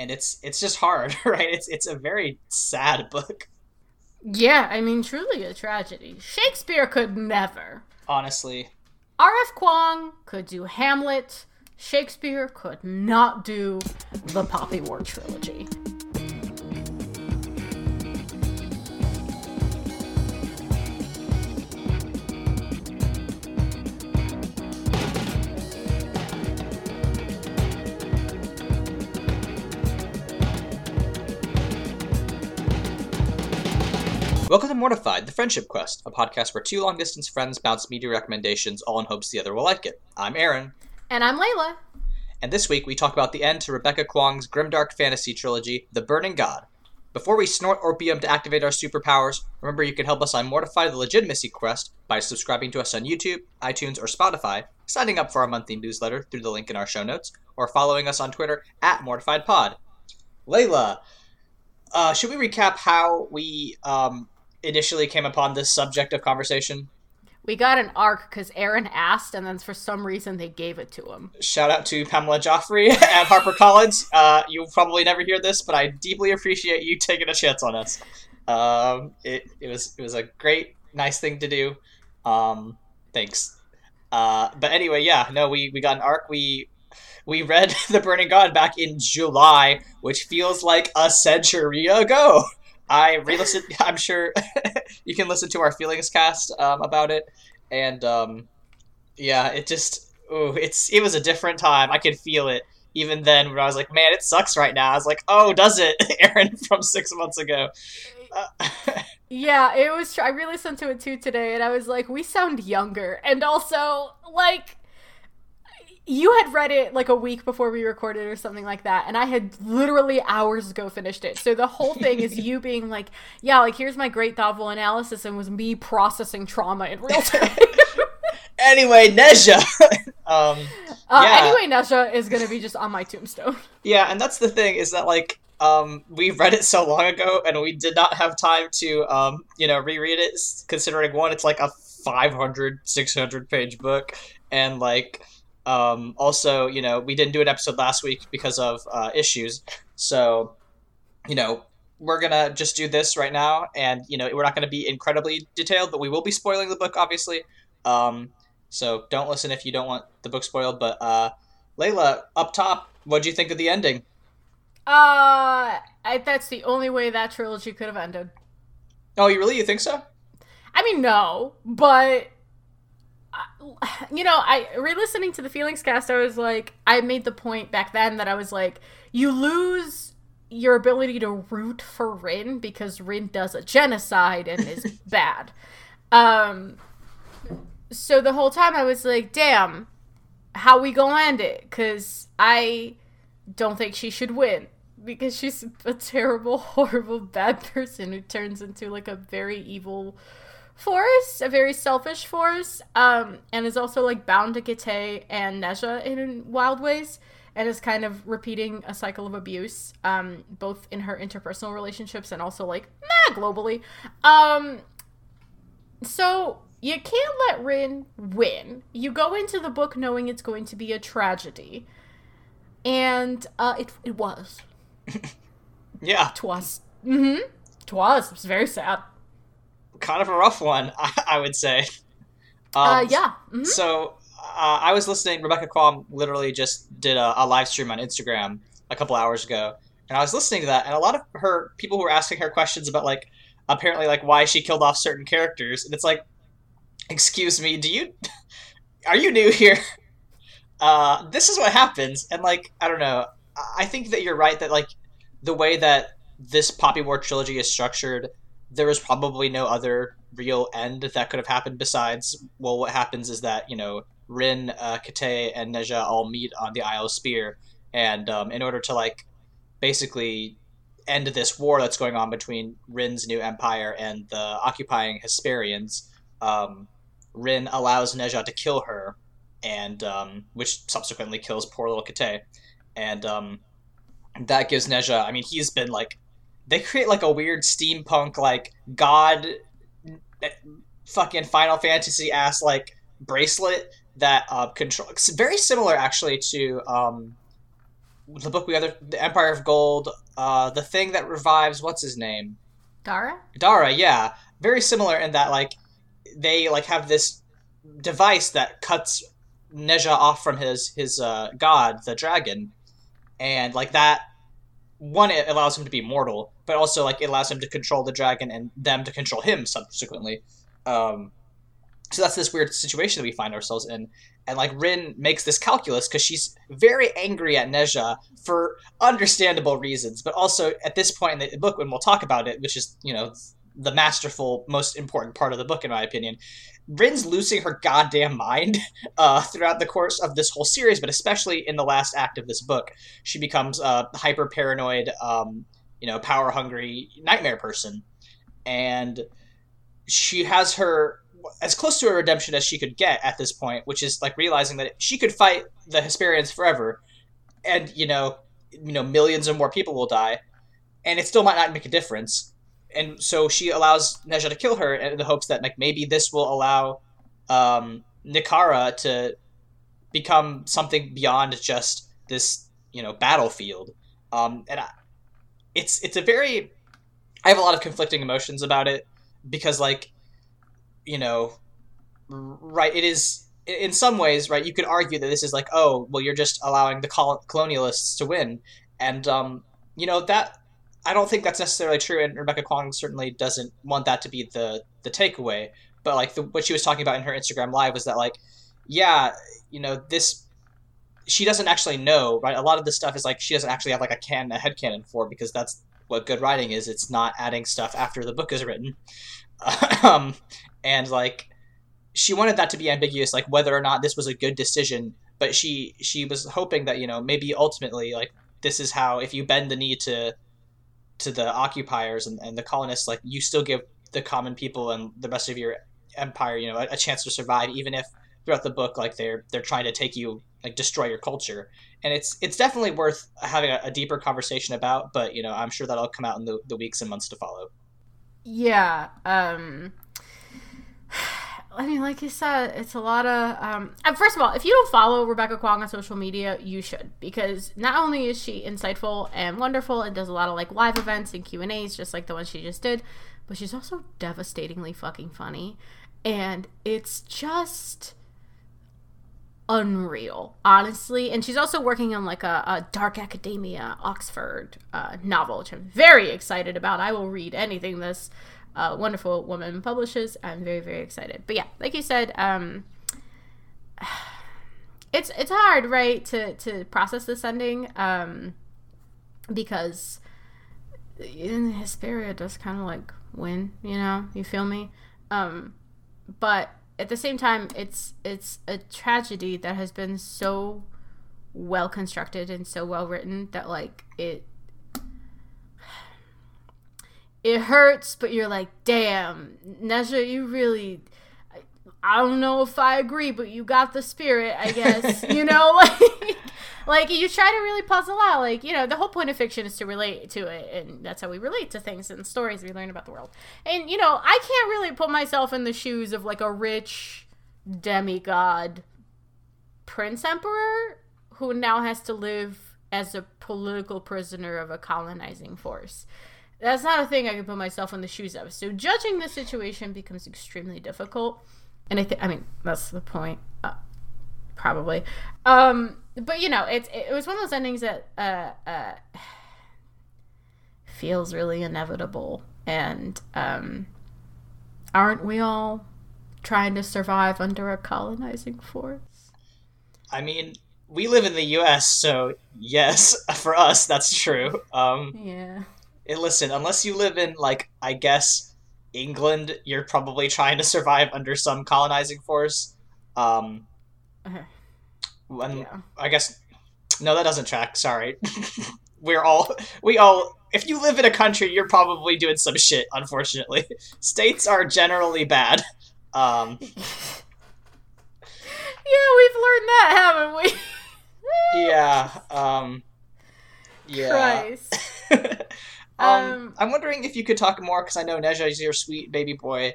and it's it's just hard, right? It's it's a very sad book. Yeah, I mean, truly a tragedy. Shakespeare could never. Honestly. R.F. Kuang could do Hamlet. Shakespeare could not do the Poppy War trilogy. Welcome to Mortified, the Friendship Quest, a podcast where two long distance friends bounce media recommendations, all in hopes the other will like it. I'm Aaron. And I'm Layla. And this week we talk about the end to Rebecca Kuang's grimdark fantasy trilogy, The Burning God. Before we snort opium to activate our superpowers, remember you can help us on Mortify the Legitimacy Quest by subscribing to us on YouTube, iTunes, or Spotify, signing up for our monthly newsletter through the link in our show notes, or following us on Twitter at MortifiedPod. Layla, uh, should we recap how we um, initially came upon this subject of conversation? We got an arc because Aaron asked, and then for some reason they gave it to him. Shout out to Pamela Joffrey at HarperCollins. Uh, you'll probably never hear this, but I deeply appreciate you taking a chance on us. Um, it, it was it was a great, nice thing to do. Um, thanks. Uh, but anyway, yeah, no, we, we got an arc. We we read The Burning God back in July, which feels like a century ago. I re-listened. I'm sure you can listen to our feelings cast um, about it, and um, yeah, it just ooh, it's it was a different time. I could feel it even then when I was like, man, it sucks right now. I was like, oh, does it, Aaron from six months ago? Uh, yeah, it was. I re-listened to it too today, and I was like, we sound younger, and also like you had read it like a week before we recorded or something like that and i had literally hours ago finished it. So the whole thing is you being like yeah like here's my great thoughtful analysis and was me processing trauma in real time. Anyway Nezha um uh, yeah. anyway Nezha is gonna be just on my tombstone. Yeah and that's the thing is that like um, we read it so long ago and we did not have time to um, you know reread it considering one it's like a 500 600 page book and like um, also, you know, we didn't do an episode last week because of uh, issues. So, you know, we're gonna just do this right now, and you know, we're not gonna be incredibly detailed, but we will be spoiling the book, obviously. Um, so don't listen if you don't want the book spoiled. But uh, Layla, up top, what do you think of the ending? Uh, I, that's the only way that trilogy could have ended. Oh, you really? You think so? I mean, no, but you know, I re-listening to the feelings cast, I was like, I made the point back then that I was like, you lose your ability to root for Rin because Rin does a genocide and is bad. Um, so the whole time I was like, damn, how we gonna end it? Because I don't think she should win because she's a terrible, horrible, bad person who turns into like a very evil force, a very selfish force, um, and is also like bound to Kitay and Nezha in wild ways, and is kind of repeating a cycle of abuse, um, both in her interpersonal relationships and also like nah, globally. Um, so you can't let Rin win. You go into the book knowing it's going to be a tragedy, and uh, it it was. yeah, twas. Mm-hmm. Twas. It was very sad kind of a rough one, I, I would say. Uh, um, uh, yeah. Mm-hmm. So uh, I was listening. Rebecca Kuang literally just did a, a, live stream on Instagram a couple hours ago, and I was listening to that, and a lot of her people who were asking her questions about like apparently like why she killed off certain characters, and it's like, excuse me, do you are you new here? Uh, this is what happens, and like I don't know. I think that you're right that like the way that this Poppy War trilogy is structured there was probably no other real end that could have happened besides well what happens is that you know Rin, uh, Kitay, and Nezha all meet on the Isle of Speer, and um, in order to like basically end this war that's going on between Rin's new empire and the occupying Hesperians, um, Rin allows Nezha to kill her, and um, which subsequently kills poor little Kitay, and um, that gives Nezha. I mean, he's been like they create like a weird steampunk like god fucking Final Fantasy ass like bracelet that uh, control. Very similar actually to um, the book we other the Empire of Gold, uh, the thing that revives what's his name, Dara. Dara. Yeah, very similar in that like they like have this device that cuts Nezha off from his his uh, god, the dragon, and like that one it allows him to be mortal, but also like it allows him to control the dragon and them to control him subsequently. Um, so that's this weird situation that we find ourselves in. And like Rin makes this calculus because she's very angry at Nezha for understandable reasons, but also at this point in the book when we'll talk about it, which is you know the masterful, most important part of the book in my opinion. Rin's losing her goddamn mind uh, throughout the course of this whole series, but especially in the last act of this book, she becomes a hyper paranoid, um, you know, power hungry nightmare person, and she has her as close to a redemption as she could get at this point, which is like realizing that she could fight the Hesperians forever, and you know, you know, millions or more people will die, and it still might not make a difference. And so she allows Nezha to kill her in the hopes that like maybe this will allow um, Nikara to become something beyond just this you know battlefield. Um, and it's it's a very I have a lot of conflicting emotions about it because like you know right it is in some ways right you could argue that this is like oh well you're just allowing the col- colonialists to win. And um you know that i don't think that's necessarily true and rebecca kuang certainly doesn't want that to be the the takeaway. But like the, what she was talking about in her instagram live was that like yeah you know this she doesn't actually know right? A lot of this stuff is like she doesn't actually have like a can a head canon for because that's what good writing is. It's not adding stuff after the book is written. Um, and like she wanted that to be ambiguous like whether or not this was a good decision but she she was hoping that you know maybe ultimately like this is how if you bend the knee to to the occupiers and, and the colonists like you still give the common people and the rest of your empire you know a, a chance to survive even if throughout the book like they're they're trying to take you like destroy your culture and it's it's definitely worth having a, a deeper conversation about but you know i'm sure that'll come out in the, the weeks and months to follow yeah um I mean, like you said, it's a lot of. Um, first of all, if you don't follow Rebecca Kuang on social media, you should because not only is she insightful and wonderful and does a lot of like live events and Q and A's, just like the one she just did, but she's also devastatingly fucking funny, and it's just unreal, honestly. And she's also working on like a, a dark academia Oxford uh, novel, which I'm very excited about. I will read anything this uh, wonderful woman publishes. I'm very very excited. But yeah, like you said, um, it's it's hard, right, to to process this ending, um, because in Hesperia does kind of like win, you know. You feel me? Um, but at the same time, it's it's a tragedy that has been so well constructed and so well written that like it it hurts, but you're like, damn, Nezha, you really. I don't know if I agree, but you got the spirit, I guess. you know, like, like you try to really puzzle out. Like, you know, the whole point of fiction is to relate to it, and that's how we relate to things and stories we learn about the world. And you know, I can't really put myself in the shoes of like a rich demigod prince emperor who now has to live as a political prisoner of a colonizing force that's not a thing I can put myself in the shoes of. So judging the situation becomes extremely difficult. And I think, I mean, that's the point, uh, probably. Um, but you know, it's it was one of those endings that uh, uh, feels really inevitable. And um, aren't we all trying to survive under a colonizing force? I mean, we live in the U.S., so yes, for us, that's true. Um, yeah listen, unless you live in like I guess England, you're probably trying to survive under some colonizing force. Um, uh-huh. When, yeah. I guess no, that doesn't track. Sorry, we're all we all. If you live in a country, you're probably doing some shit. Unfortunately, states are generally bad. Um, yeah, we've learned that, haven't we? yeah. Um, yeah. Um, um, I'm wondering if you could talk more because I know Nezha is your sweet baby boy.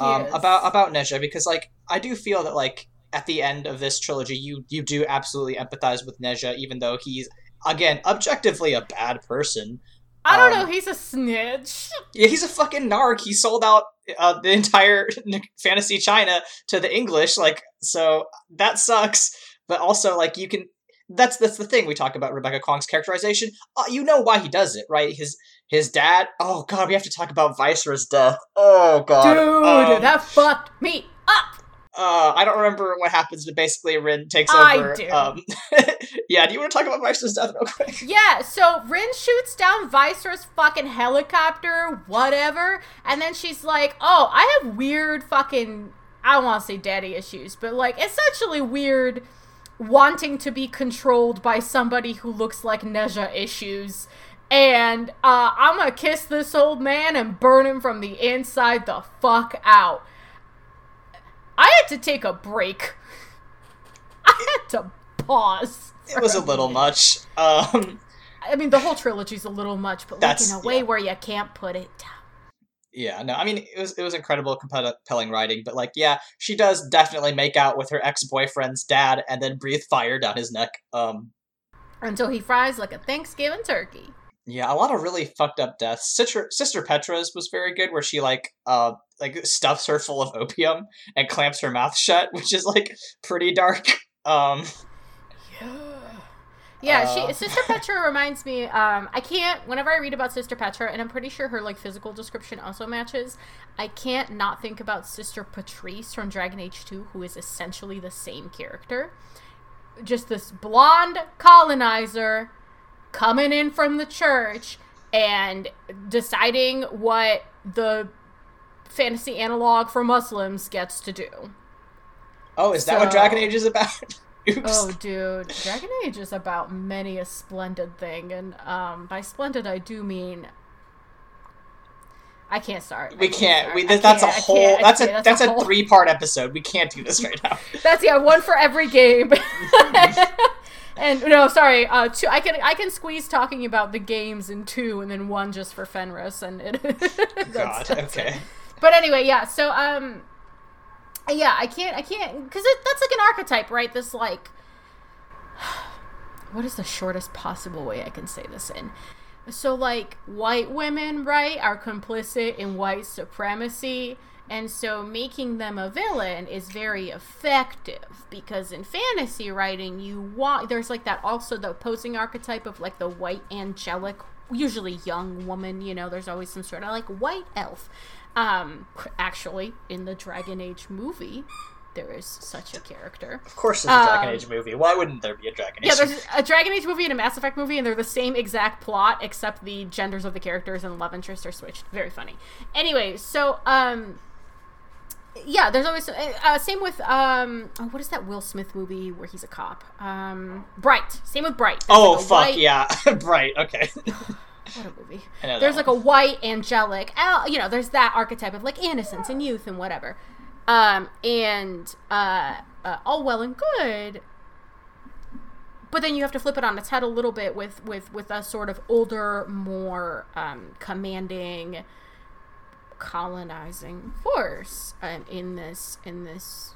Um, about about Nezha because like I do feel that like at the end of this trilogy you you do absolutely empathize with Nezha even though he's again, objectively a bad person. I don't Um, know. He's a snitch. Yeah, he's a fucking narc. He sold out uh, the entire fantasy China to the English, like so that sucks. But also, like you can. That's that's the thing we talk about Rebecca Kuang's characterization. Uh, you know why he does it, right? His his dad. Oh god, we have to talk about Vaisra's death. Oh god, Dude, Um, that fucked me up. Uh, I don't remember what happens, but basically Rin takes I over. do. Um, yeah, do you want to talk about Vaisra's death real quick? Yeah, so Rin shoots down Vaisra's fucking helicopter, whatever, and then she's like, "Oh, I have weird fucking I don't want to say daddy issues, but like essentially weird wanting to be controlled by somebody who looks like Nezha issues." And uh, I'm gonna kiss this old man and burn him from the inside the fuck out. I had to take a break. I had to pause. It was a little much. Um, I mean, the whole trilogy's a little much, but like in a way yeah. where you can't put it down. Yeah, no, I mean it was it was incredible compelling writing, but like yeah, she does definitely make out with her ex-boyfriend's dad and then breathe fire down his neck. Um Until he fries like a Thanksgiving turkey. Yeah, a lot of really fucked up deaths. Sister Sister Petra's was very good where she like uh like stuffs her full of opium and clamps her mouth shut, which is like pretty dark. Um Yeah, Uh. she Sister Petra reminds me. Um, I can't. Whenever I read about Sister Petra, and I'm pretty sure her like physical description also matches. I can't not think about Sister Petrice from Dragon Age Two, who is essentially the same character. Just this blonde colonizer coming in from the church and deciding what the fantasy analog for Muslims gets to do. Oh, is that what Dragon Age is about? Oops. Oh, dude, Dragon Age is about many a splendid thing, and um, by splendid I do mean I can't start. We can't. start. We, that's a can't, I whole. That's a can't. that's a whole- three part episode. We can't do this right now. That's yeah, one for every game. and no, sorry, uh, two. I can I can squeeze talking about the games in two, and then one just for Fenris, and it. that's- God. that's it. Okay. But anyway, yeah. So um, yeah, I can't, I can't, because that's like an archetype, right? This like, what is the shortest possible way I can say this in? So like, white women, right, are complicit in white supremacy. And so making them a villain is very effective because in fantasy writing, you want there's like that also the opposing archetype of like the white angelic, usually young woman. You know, there's always some sort of like white elf. Um, actually, in the Dragon Age movie, there is such a character. Of course, there's a Dragon Um, Age movie. Why wouldn't there be a Dragon Age? Yeah, there's a Dragon Age movie and a Mass Effect movie, and they're the same exact plot, except the genders of the characters and love interests are switched. Very funny. Anyway, so um, yeah, there's always uh, same with um, oh, what is that Will Smith movie where he's a cop? Um, Bright. Same with Bright. There's Oh like fuck white- yeah! Bright. Okay. What a movie. There's like a white angelic, uh, you know, there's that archetype of like innocence and youth and whatever. Um, and uh, uh, all well and good, but then you have to flip it on its head a little bit with with with a sort of older, more um, commanding, colonizing force um, in this in this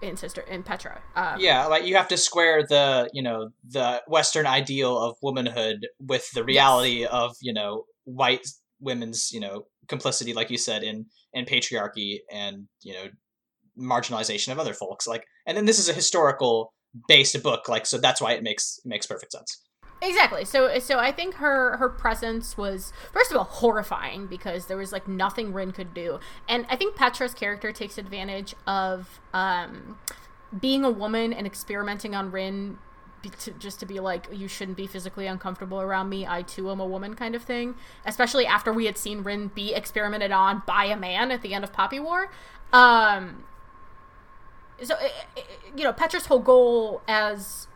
in sister in Petra. Um, Yeah, like you have to square the you know the Western ideal of womanhood with the reality of you know white women's you know complicity, like you said, in in patriarchy and you know marginalization of other folks. Like, and then this is a historical based book, like so that's why it makes makes perfect sense. Exactly. So so I think her her presence was first of all horrifying because there was like nothing Rin could do. And I think Petra's character takes advantage of um being a woman and experimenting on Rin to, just to be like you shouldn't be physically uncomfortable around me. I too am a woman kind of thing. Especially after we had seen Rin be experimented on by a man at the end of Poppy War. Um so i- i- you know Petra's whole goal as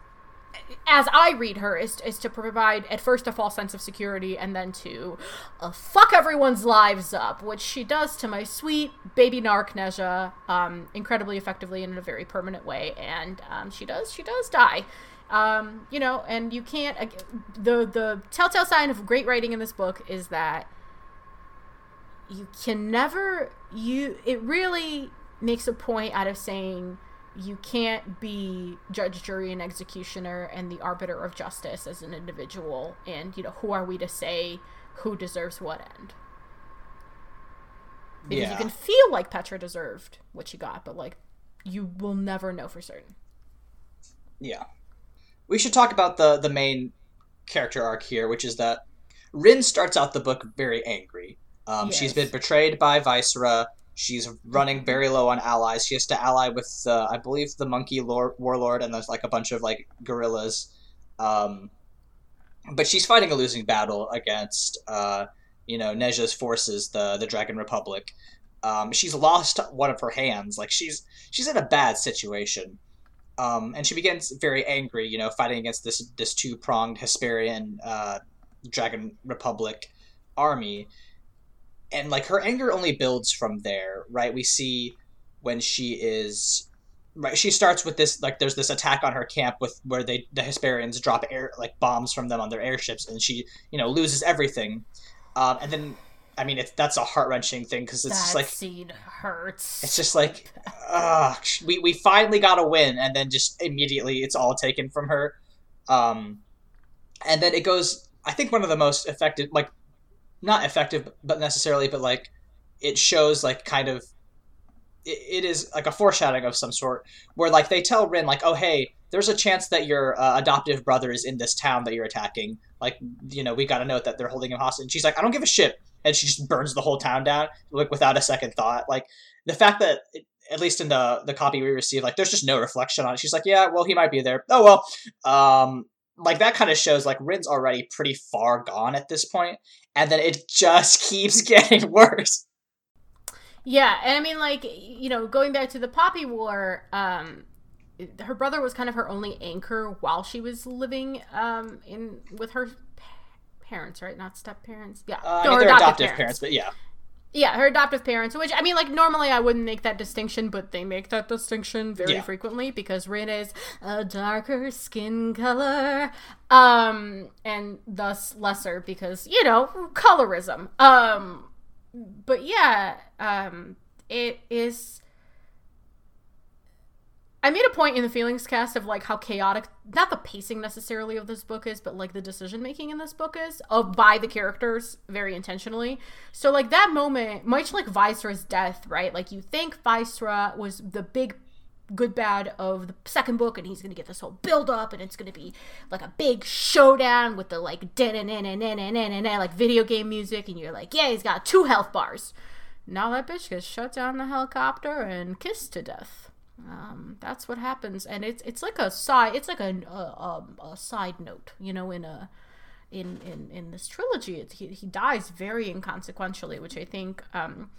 as I read her, is, is to provide at first a false sense of security and then to uh, fuck everyone's lives up, which she does to my sweet baby narc Nezha um, incredibly effectively and in a very permanent way. And um, she does, she does die. Um, you know, and you can't. ag the the telltale sign of great writing in this book is that you can never you. It really makes a point out of saying you can't be judge, jury, and executioner and the arbiter of justice as an individual. And, you know, who are we to say who deserves what end? Because Yeah. you can feel like Petra deserved what she got, but, like, you will never know for certain. Yeah. We should talk about the the main character arc here, which is that Rin starts out the book very angry. Um, She's Yes. been betrayed by Vaisra. She's running very low on allies. She has to ally with, uh, I believe, the monkey lord, warlord, and there's like a bunch of like gorillas. Um, but she's fighting a losing battle against, uh, you know, Nezha's forces, the the Dragon Republic. Um, she's lost one of her hands. Like she's she's in a bad situation. Um, and she begins very angry, you know, fighting against this this two pronged Hesperian uh, Dragon Republic army, and like her anger only builds from there, right? We see when she is right, she starts with this like there's this attack on her camp with where they the Hesperians drop air like bombs from them on their airships, and she you know loses everything, um, and then I mean it's that's a heart wrenching thing because it's that just like scene hurts. it's just like, ugh, we we finally got a win, and then just immediately it's all taken from her. Um, and then it goes. I think one of the most effective, like, not effective, but necessarily, but like, it shows like kind of. It, it is like a foreshadowing of some sort, where like they tell Rin like, oh hey, there's a chance that your uh, adoptive brother is in this town that you're attacking. Like, you know, we got to note that they're holding him hostage. And she's like, I don't give a shit, and she just burns the whole town down, like without a second thought. Like the fact that at least in the the copy we received like there's just no reflection on it she's like yeah well he might be there oh well um like that kind of shows like rin's already pretty far gone at this point and then it just keeps getting worse Yeah, and I mean, like you know, going back to the Poppy War, um, her brother was kind of her only anchor while she was living um in with her parents, right? Not step parents. Yeah, uh, no, I mean, they're adoptive parents. but yeah Yeah, her adoptive parents. Which I mean, like normally I wouldn't make that distinction, but they make that distinction very Yeah. frequently because Rin is a darker skin color, um, and thus lesser because you know colorism. Um, but yeah, um, it is. I made a point in the feelings cast of like how chaotic, not the pacing necessarily of this book is, but like the decision making in this book is of by the characters very intentionally. So like that moment, much like Vaisra's death, right? Like you think Vaisra was the big good bad of the second book and he's gonna get this whole build up and it's gonna be like a big showdown with the like like video game music and you're like yeah he's got two health bars now that bitch gets shut down the helicopter and kissed to death um, that's what happens. And it's it's like a side it's like a, a, a side note you know in a in in in this trilogy. It's, he, he dies very inconsequentially which i think um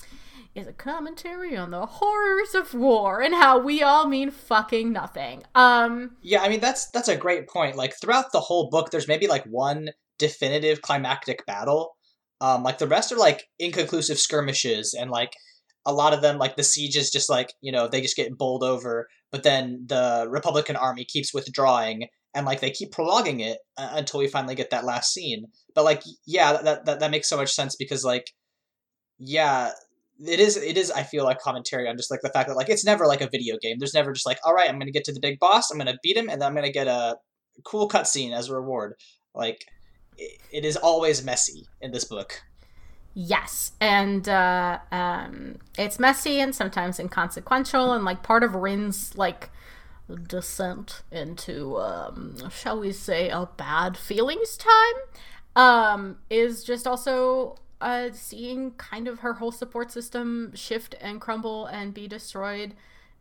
is a commentary on the horrors of war and how we all mean fucking nothing. Um yeah i mean that's that's a great point. Like throughout the whole book there's maybe like one definitive climactic battle. Um like the rest are like inconclusive skirmishes and like a lot of them like the siege is just like you know they just get bowled over but then the republican army keeps withdrawing and like they keep prolonging it uh, until we finally get that last scene. But like yeah that, that that makes so much sense because like yeah it is it is i feel like commentary on just like the fact that like it's never like a video game. There's never just like all right i'm gonna get to the big boss i'm gonna beat him and then i'm gonna get a cool cutscene as a reward. Like it, it is always messy in this book Yes, and uh, um, it's messy and sometimes inconsequential, and like part of Rin's like descent into, um, shall we say, a bad feelings time, um, is just also uh, seeing kind of her whole support system shift and crumble and be destroyed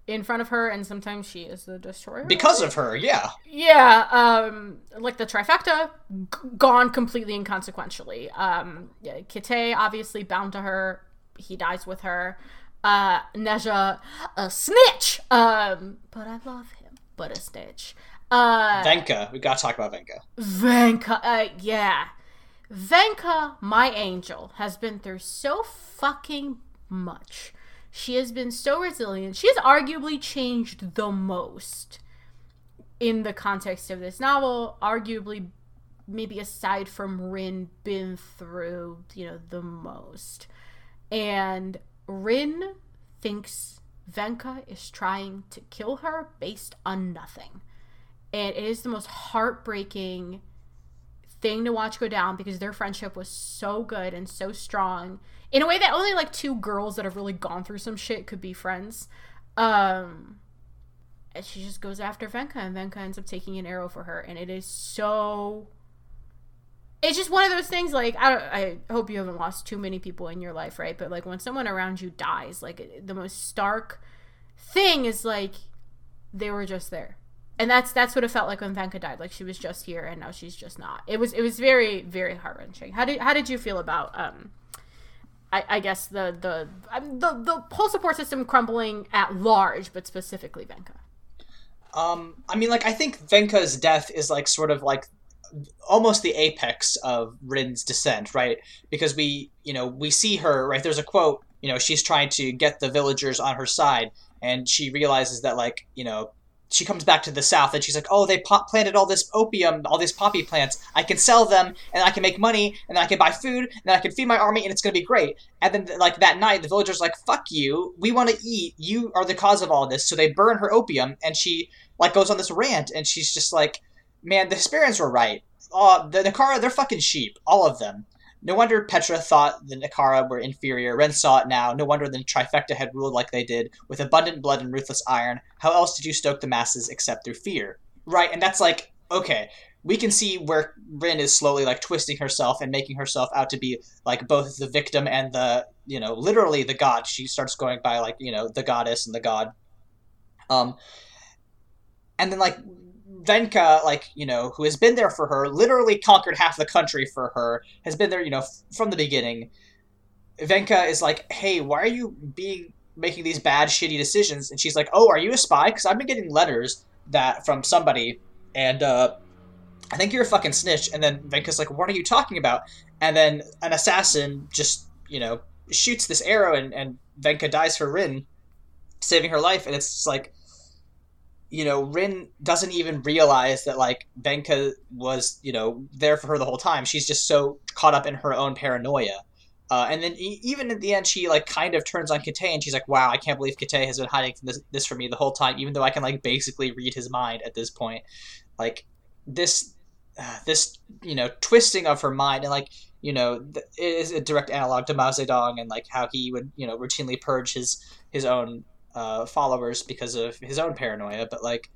in front of her, and sometimes she is the destroyer because of her yeah yeah, um, like the trifecta, g- gone completely inconsequentially. Um, yeah, Kitay obviously bound to her. He dies with her. Uh, Nezha, a snitch. Um, but I love him. But a snitch. Uh, venka we gotta talk about venka Venka, uh, yeah. Venka, my angel, has been through so fucking much. She has been so resilient. She has arguably changed the most in the context of this novel. Arguably, maybe aside from Rin, been through, you know, the most. And Rin thinks Venka is trying to kill her based on nothing. And it is the most heartbreaking thing to watch go down because their friendship was so good and so strong in a way that only like two girls that have really gone through some shit could be friends. Um, and she just goes after Venka, and Venka ends up taking an arrow for her, and it is so. It's just one of those things. Like I, I hope you haven't lost too many people in your life, right? But like when someone around you dies, like the most stark thing is like they were just there, and that's that's what it felt like when Venka died. Like she was just here, and now she's just not. It was it was very very heart wrenching. How did how did you feel about um I, I guess the the the the whole support system crumbling at large, but specifically Venka. Um, I mean, like I think Venka's death is like sort of like almost the apex of Rin's descent, right? Because we, you know, we see her right. There's a quote. You know, she's trying to get the villagers on her side, and she realizes that like you know she comes back to the south and she's like, "Oh, they planted all this opium, all these poppy plants. I can sell them, and I can make money, and I can buy food, and I can feed my army, and it's gonna be great." And then, like that night, the villagers like, "Fuck you! We want to eat. You are the cause of all this." So they burn her opium, and she like goes on this rant, and she's just like, "Man, the Hesperians were right. Uh, the Nikara, they're fucking sheep, all of them." No wonder Petra thought the Nikara were inferior. Rin saw it now. No wonder the trifecta had ruled like they did, with abundant blood and ruthless iron. How else did you stoke the masses except through fear? Right, and that's like, okay, we can see where Rin is slowly like twisting herself and making herself out to be like both the victim and the, you know, literally the god. She starts going by like, you know, the goddess and the god. Um, and then like Venka, like, you know, who has been there for her, literally conquered half the country for her, has been there, you know, f- from the beginning. Venka is like, hey, why are you being making these bad, shitty decisions? And she's like, oh, are you a spy? Because I've been getting letters that from somebody, and uh, I think you're a fucking snitch. And then Venka's like, what are you talking about? And then an assassin just, you know, shoots this arrow, and, and Venka dies for Rin, saving her life. And it's like, you know, Rin doesn't even realize that like Venka was, you know, there for her the whole time. She's just so caught up in her own paranoia. Uh, and then e- even at the end, she like kind of turns on Kitay, and she's like, "Wow, I can't believe Kitay has been hiding this, this from me the whole time, even though I can like basically read his mind at this point." Like this, uh, this you know, twisting of her mind, and like you know, th- is a direct analog to Mao Zedong, and like how he would you know routinely purge his his own uh, followers because of his own paranoia. But like,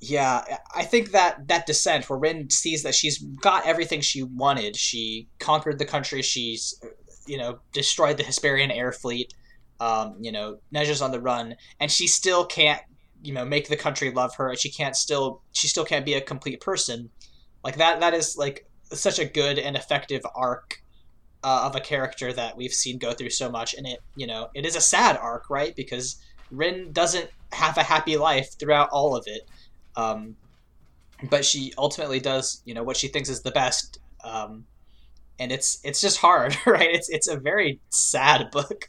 yeah, I think that that descent where Rin sees that she's got everything she wanted. She conquered the country. She's you know destroyed the Hesperian air fleet. Um, you know, Nezha's on the run, and she still can't you know make the country love her. And she can't still she still can't be a complete person. Like that that is like such a good and effective arc uh, of a character that we've seen go through so much, and it you know it is a sad arc, right? Because Rin doesn't have a happy life throughout all of it, um, but she ultimately does you know what she thinks is the best, um, and it's it's just hard, right? It's it's a very sad book.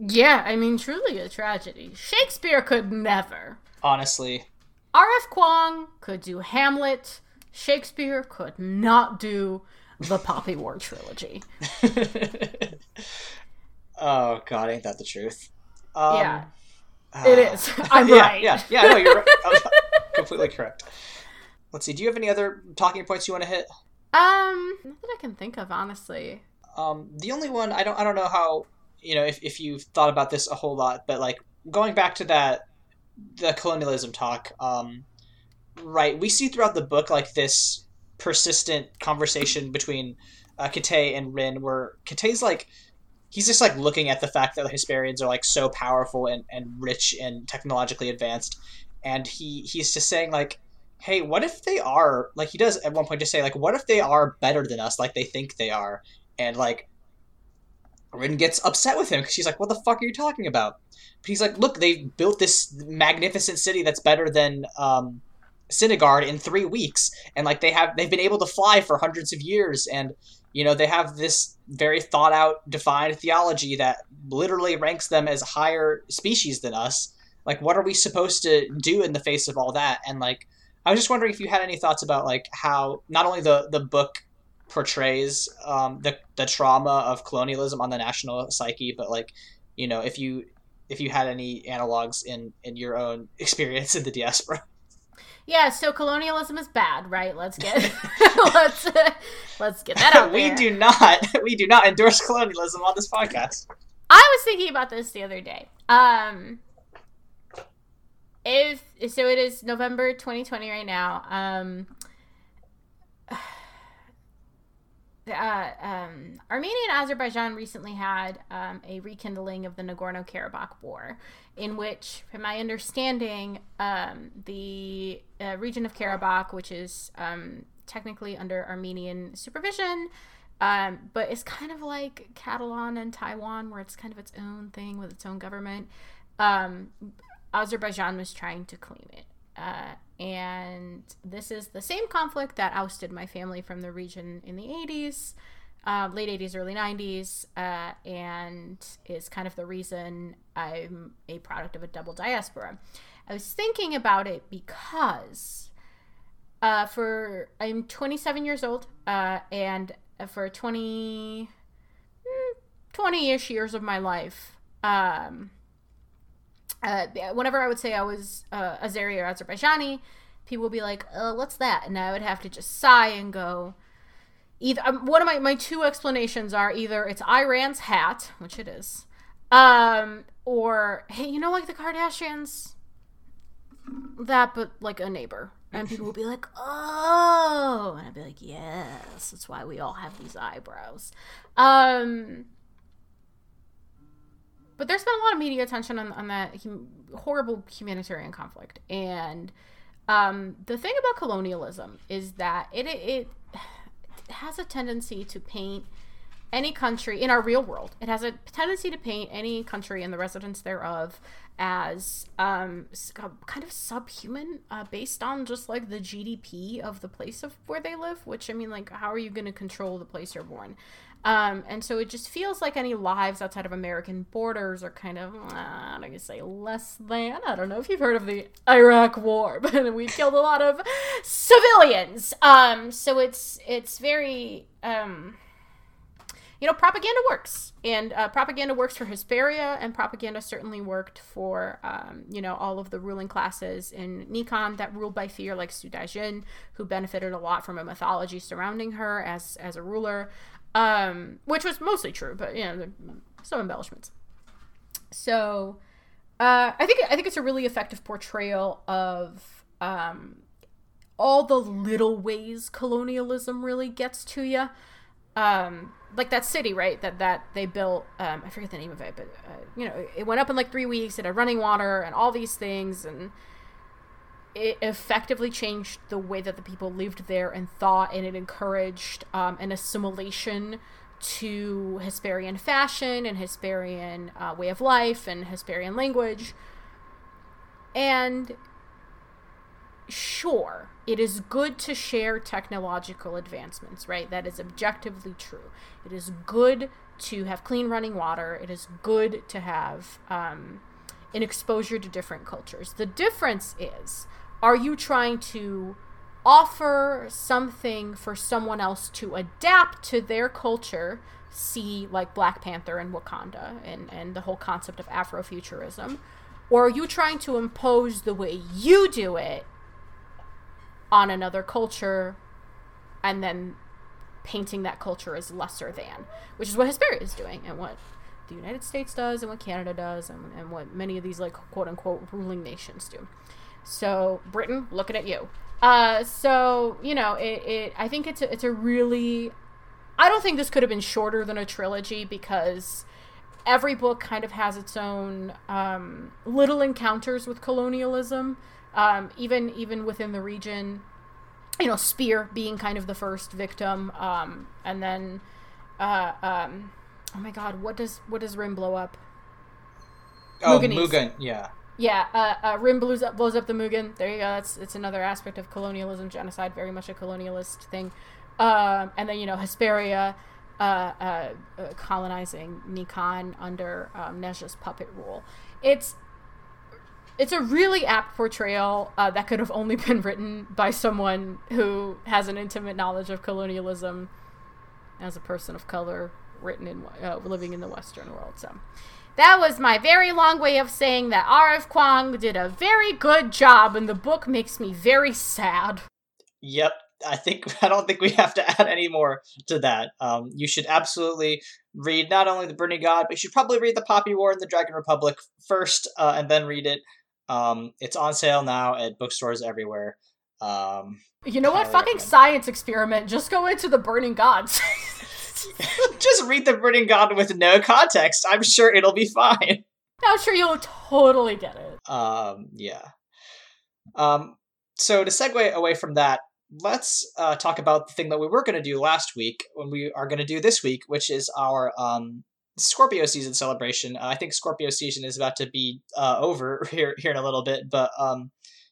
Yeah, I mean, truly a tragedy. Shakespeare could never. Honestly. R.F. Kuang could do Hamlet. Shakespeare could not do the Poppy War trilogy. oh God, ain't that the truth? Um, yeah, it is. I'm yeah, right. Yeah, yeah, no, you're right. completely correct. Let's see. Do you have any other talking points you want to hit? Um, not that I can think of, honestly. Um, the only one I don't I don't know how you know if if you've thought about this a whole lot, but like going back to that the colonialism talk. Um, right, we see throughout the book like this persistent conversation between uh, Kitay and Rin, where Kitay's like, he's just like looking at the fact that the Hesperians are like so powerful and, and rich and technologically advanced, and he he's just saying like, hey, what if they are like he does at one point just say like, what if they are better than us, like they think they are, and like. Rin gets upset with him because she's like, "What the fuck are you talking about?" But he's like, "Look, they've built this magnificent city that's better than um, Sinegard in three weeks, and like they have they've been able to fly for hundreds of years, and you know they have this very thought out, defined theology that literally ranks them as higher species than us. Like, what are we supposed to do in the face of all that? And like, I was just wondering if you had any thoughts about like how not only the the book portrays um, the the trauma of colonialism on the national psyche, but like, you know, if you if you had any analogs in in your own experience in the diaspora. Yeah, so colonialism is bad, right? Let's get let's let's get that out we there. do not we do not endorse colonialism on this podcast. I was thinking about this the other day. Um, if so, it is November 2020 right now. Um, uh, um, Armenia and Azerbaijan recently had um, a rekindling of the Nagorno Karabakh War, in which, from my understanding, um, the uh, region of Karabakh, which is um, technically under Armenian supervision, um, but it's kind of like Catalan and Taiwan, where it's kind of its own thing with its own government. Um, Azerbaijan was trying to claim it. Uh, and this is the same conflict that ousted my family from the region in the 80s, uh, late 80s, early 90s, uh, and is kind of the reason I'm a product of a double diaspora. I was thinking about it because uh, for I'm 27 years old, uh, and for 20 20-ish years of my life, um, uh, whenever I would say I was uh, Azeri or Azerbaijani, people would be like, uh, "What's that?" And I would have to just sigh and go. Either um, one of my my two explanations are either it's Iran's hat, which it is, um, or hey, you know, like the Kardashians, that, but like a neighbor. And people would be like, "Oh," and I'd be like, "Yes, that's why we all have these eyebrows." Um, but there's been a lot of media attention on, on that hum- horrible humanitarian conflict. And um, the thing about colonialism is that it, it, it has a tendency to paint any country in our real world. It has a tendency to paint any country and the residents thereof as um, kind of subhuman uh, based on just like the gdp of the place of where they live which i mean like how are you going to control the place you're born um, and so it just feels like any lives outside of American borders are kind of, uh, I don't say less than. I don't know if you've heard of the Iraq War, but we killed a lot of civilians. Um, so it's it's very, um, you know, propaganda works, and uh, propaganda works for Hesperia, and propaganda certainly worked for, um, you know, all of the ruling classes in Nikan that ruled by fear, like Su Daji, who benefited a lot from a mythology surrounding her as as a ruler um, which was mostly true, but you know, some embellishments. So, uh, I think I think it's a really effective portrayal of um, all the little ways colonialism really gets to you. Um, like that city, right? That that they built. Um, I forget the name of it, but uh, you know, it went up in like three weeks. It had running water and all these things, and it effectively changed the way that the people lived there and thought, and it encouraged um, an assimilation to Hesperian fashion and Hesperian uh, way of life and Hesperian language. And sure, it is good to share technological advancements, right? That is objectively true. It is good to have clean running water. It is good to have um, an exposure to different cultures. The difference is are you trying to offer something for someone else to adapt to their culture? See, like Black Panther and Wakanda and, and the whole concept of Afrofuturism. Or are you trying to impose the way you do it on another culture and then painting that culture as lesser than, which is what Hesperia is doing and what the United States does and what Canada does and, and what many of these like quote unquote ruling nations do. So Britain, looking at you. Uh, so you know, it, it I think it's a, it's a really, I don't think this could have been shorter than a trilogy because every book kind of has its own um, little encounters with colonialism, um, even even within the region. You know, Speer being kind of the first victim, um, and then, uh, um, oh my God, what does what does Rin blow up? Oh. Mugen, yeah. Yeah, uh, uh, Rin blows up, blows up the Mugen. There you go. That's it's another aspect of colonialism, genocide, very much a colonialist thing. Um, and then you know Hesperia uh, uh, uh, colonizing Nikan under um, Nezha's puppet rule. It's it's a really apt portrayal uh, that could have only been written by someone who has an intimate knowledge of colonialism as a person of color, written in uh, living in the Western world. So that was my very long way of saying that R.F. Kuang did a very good job, and the book makes me very sad. Yep, I think I don't think we have to add any more to that. Um, you should absolutely read not only the Burning God, but you should probably read the Poppy War and the Dragon Republic first, uh, and then read it. Um, it's on sale now at bookstores everywhere. Um, you know what? Fucking science experiment. Just go into the Burning Gods. Just read the Burning God with no context. I'm sure it'll be fine. I'm sure you'll totally get it. Um, yeah. Um, so to segue away from that, let's uh, talk about the thing that we were going to do last week when we are going to do this week, which is our um, Scorpio season celebration. Uh, I think Scorpio season is about to be uh, over here here in a little bit, but um,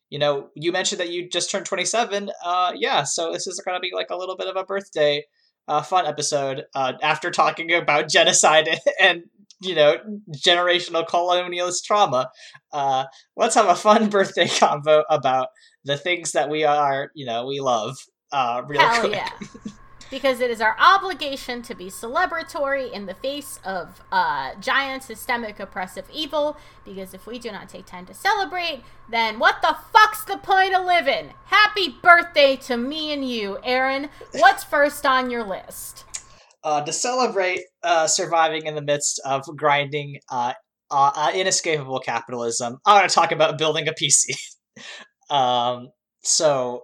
you know, you mentioned that you just turned 27. Uh, yeah, so this is going to be like a little bit of a birthday uh, fun episode uh, after talking about genocide and, and you know generational colonialist trauma. Uh, let's have a fun birthday convo about the things that we are, you know, we love. Uh, real Hell quick. yeah. because it is our obligation to be celebratory in the face of uh, giant systemic oppressive evil. Because if we do not take time to celebrate, then what the fuck's the point of living? Happy birthday to me and you, Aaron. What's first on your list? Uh, to celebrate uh, surviving in the midst of grinding uh, uh, uh, inescapable capitalism, I want to talk about building a PC. um, so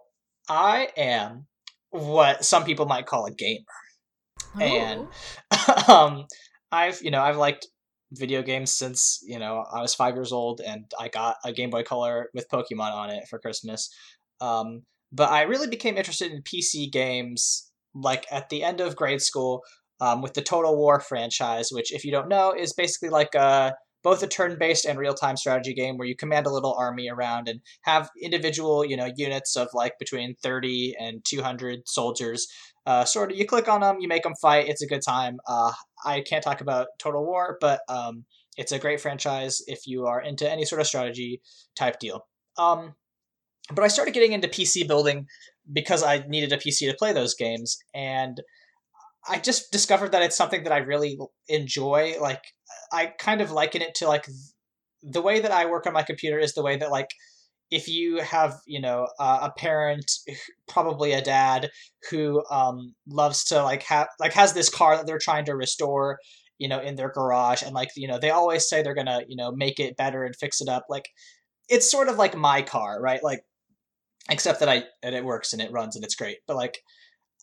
I am what some people might call a gamer. Ooh. And um, I've, you know, I've liked video games since, you know, I was five years old and I got a Game Boy Color with Pokemon on it for Christmas. Um, but I really became interested in PC games like at the end of grade school um, with the Total War franchise, which, if you don't know, is basically like a both a turn-based and real-time strategy game where you command a little army around and have individual, you know, units of like between 30 and 200 soldiers. Uh, sort of, you click on them, you make them fight. It's a good time. Uh, I can't talk about Total War, but um, it's a great franchise if you are into any sort of strategy type deal. Um, but I started getting into PC building because I needed a PC to play those games, and I just discovered that it's something that I really enjoy. Like I kind of liken it to like the way that I work on my computer is the way that like if you have you know uh, a parent probably a dad who um loves to like have like has this car that they're trying to restore you know in their garage and like you know they always say they're gonna you know make it better and fix it up like it's sort of like my car right? Like except that i and it works and it runs and it's great but like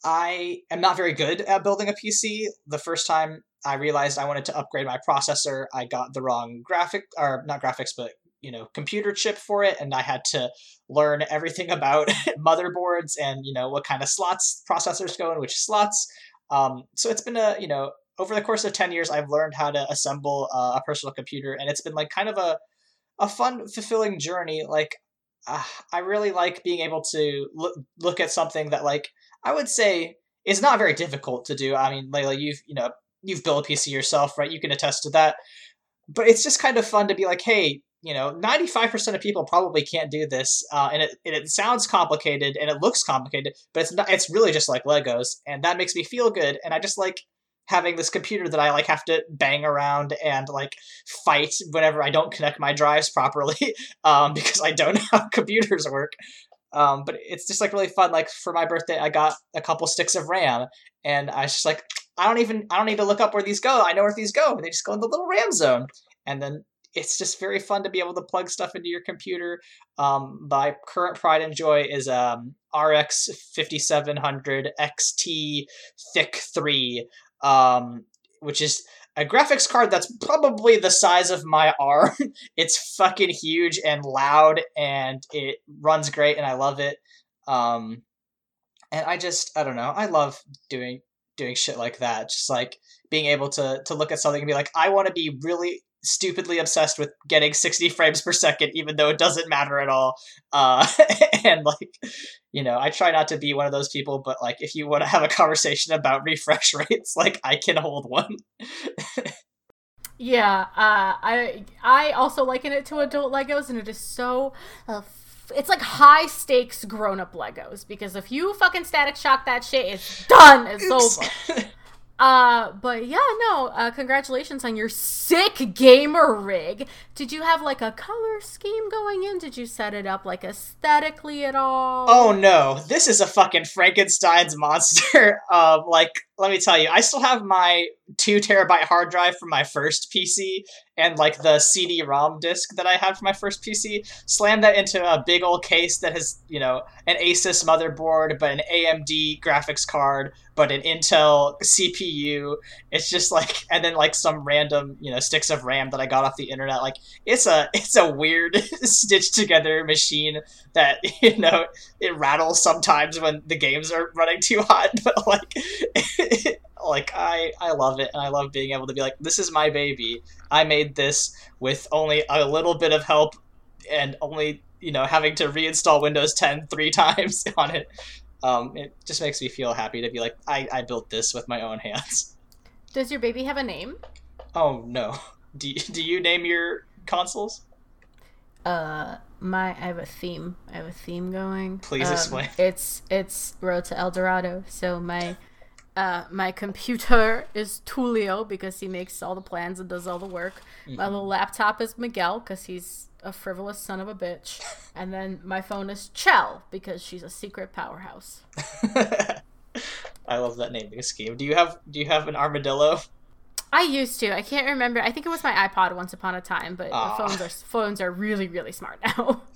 i am not very good at building a pc the first time I realized I wanted to upgrade my processor. I got the wrong graphic, or not graphics, but you know, computer chip for it, and I had to learn everything about motherboards and you know what kind of slots processors go in which slots. Um, so it's been a you know over the course of ten years, I've learned how to assemble uh, a personal computer, and it's been like kind of a a fun, fulfilling journey. Like uh, I really like being able to look look at something that like I would say is not very difficult to do. I mean, Layla, you've you know you've built a PC yourself, right? You can attest to that. But it's just kind of fun to be like, hey, you know, 95% of people probably can't do this. Uh, and, it, and it sounds complicated and it looks complicated, but it's not, it's really just like Legos. And that makes me feel good. And I just like having this computer that I like have to bang around and like fight whenever I don't connect my drives properly um, because I don't know how computers work. Um, but it's just like really fun. Like for my birthday, I got a couple sticks of RAM, and I was just like, I don't even I don't need to look up where these go. I know where these go. They just go in the little RAM zone, and then it's just very fun to be able to plug stuff into your computer. Um, my current pride and joy is um, RX 5700 XT THICC 3, um, which is a graphics card that's probably the size of my arm. it's fucking huge and loud, and it runs great, and I love it. Um, and I just, I don't know, I love doing doing shit like that. Just like being able to to look at something and be like, I want to be really stupidly obsessed with getting 60 frames per second even though it doesn't matter at all uh and like you know i try not to be one of those people but like if you want to have a conversation about refresh rates like i can hold one yeah uh i i also liken it to adult legos and it is so uh, it's like high stakes grown up Legos because if you fucking static shock that shit, it's done. It's, over. Uh, but yeah, no. Uh, congratulations on your sick gamer rig. Did you have like a color scheme going in? Did you set it up like aesthetically at all? Oh no, this is a fucking Frankenstein's monster. um, like, let me tell you, I still have my two terabyte hard drive from my first PC and like the CD-ROM disc that I had for my first PC. Slam that into a big old case that has, you know, an Asus motherboard, but an AMD graphics card, but an Intel CPU. It's just like, and then like some random, you know, sticks of RAM that I got off the internet. Like, it's a it's a weird stitched together machine that you know it rattles sometimes when the games are running too hot, but like. Like I I love it and I love being able to be like this is my baby. I made this with only a little bit of help and only you know having to reinstall Windows 10 three times on it. Um, it just makes me feel happy to be like I, I built this with my own hands. Does your baby have a name? Oh no. Do you, do you name your consoles? Uh, my I have a theme. I have a theme going. Please Um, explain. It's it's Road to El Dorado. So my uh my computer is Tulio because he makes all the plans and does all the work. My little laptop is Miguel because he's a frivolous son of a bitch. And then my phone is Chel because she's a secret powerhouse. I love that naming scheme. Do you have do you have an armadillo? I used to. I can't remember. I think it was my iPod once upon a time, but phones are phones are really really smart now.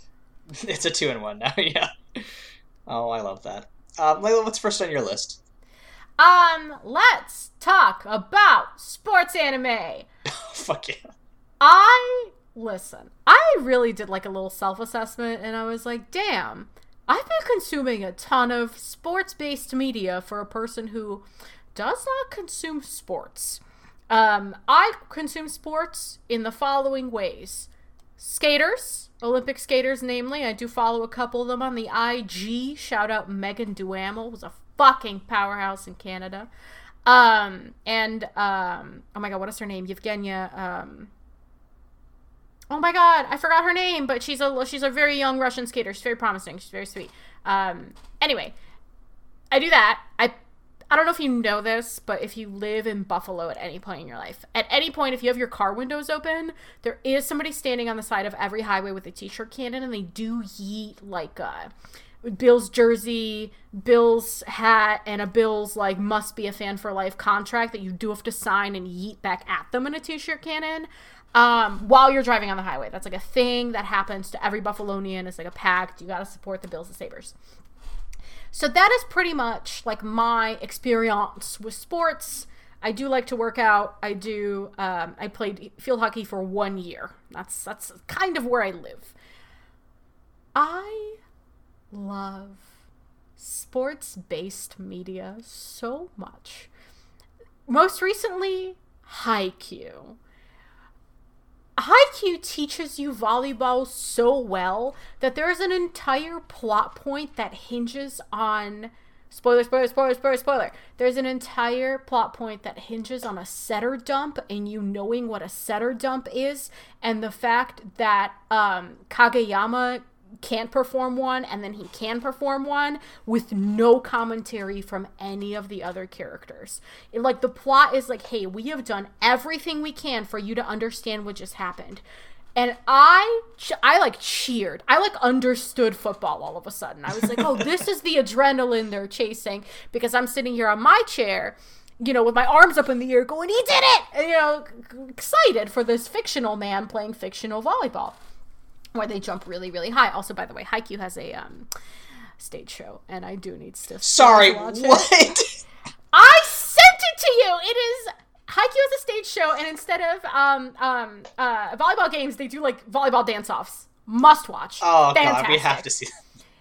It's a two in one now. Yeah. Oh, I love that. Um, Layla, what's first on your list? Um, let's talk about sports anime. Fuck yeah. I listen. I really did like a little self-assessment and I was like, "Damn, I've been consuming a ton of sports-based media for a person who does not consume sports." Um, I consume sports in the following ways. Skaters, Olympic skaters namely. I do follow a couple of them on the IG. Shout out Meagan Duhamel, was a fucking powerhouse in Canada. Um, and um, oh my god, what is her name? Yevgenia um Oh my god, I forgot her name, but she's a she's a very young Russian skater. She's very promising. She's very sweet. Um, anyway, I do that. I I don't know if you know this, but if you live in Buffalo at any point in your life, at any point, if you have your car windows open, there is somebody standing on the side of every highway with a t-shirt cannon, and they do yeet like uh, Bill's jersey, Bill's hat, and a Bill's like must be a fan for life contract that you do have to sign and yeet back at them in a t-shirt cannon um, while you're driving on the highway. That's like a thing that happens to every Buffalonian. It's like a pact. You got to support the Bills and Sabres. So that is pretty much like my experience with sports. I do like to work out. I do. Um, I played field hockey for one year. That's that's kind of where I live. I love sports-based media so much. Most recently, Haikyuu. Haikyuu teaches you volleyball so well that there's an entire plot point that hinges on spoiler spoiler spoiler spoiler spoiler there's an entire plot point that hinges on a setter dump and you knowing what a setter dump is and the fact that um kageyama can't perform one and then he can perform one with no commentary from any of the other characters. It, like the plot is like, "Hey, we have done everything we can for you to understand what just happened." And I I like cheered. I like understood football all of a sudden. I was like, "Oh, this is the adrenaline they're chasing because I'm sitting here on my chair you know, with my arms up in the air going, he did it! And, you know, excited for this fictional man playing fictional volleyball where they jump really, really high. Also, by the way, Haikyuu has a um, stage show, and I do need to. Sorry, watch it. what? I sent it to you. It is Haikyuu has a stage show, and instead of um um uh volleyball games, they do like volleyball dance offs. Must watch. Oh god, we have to see.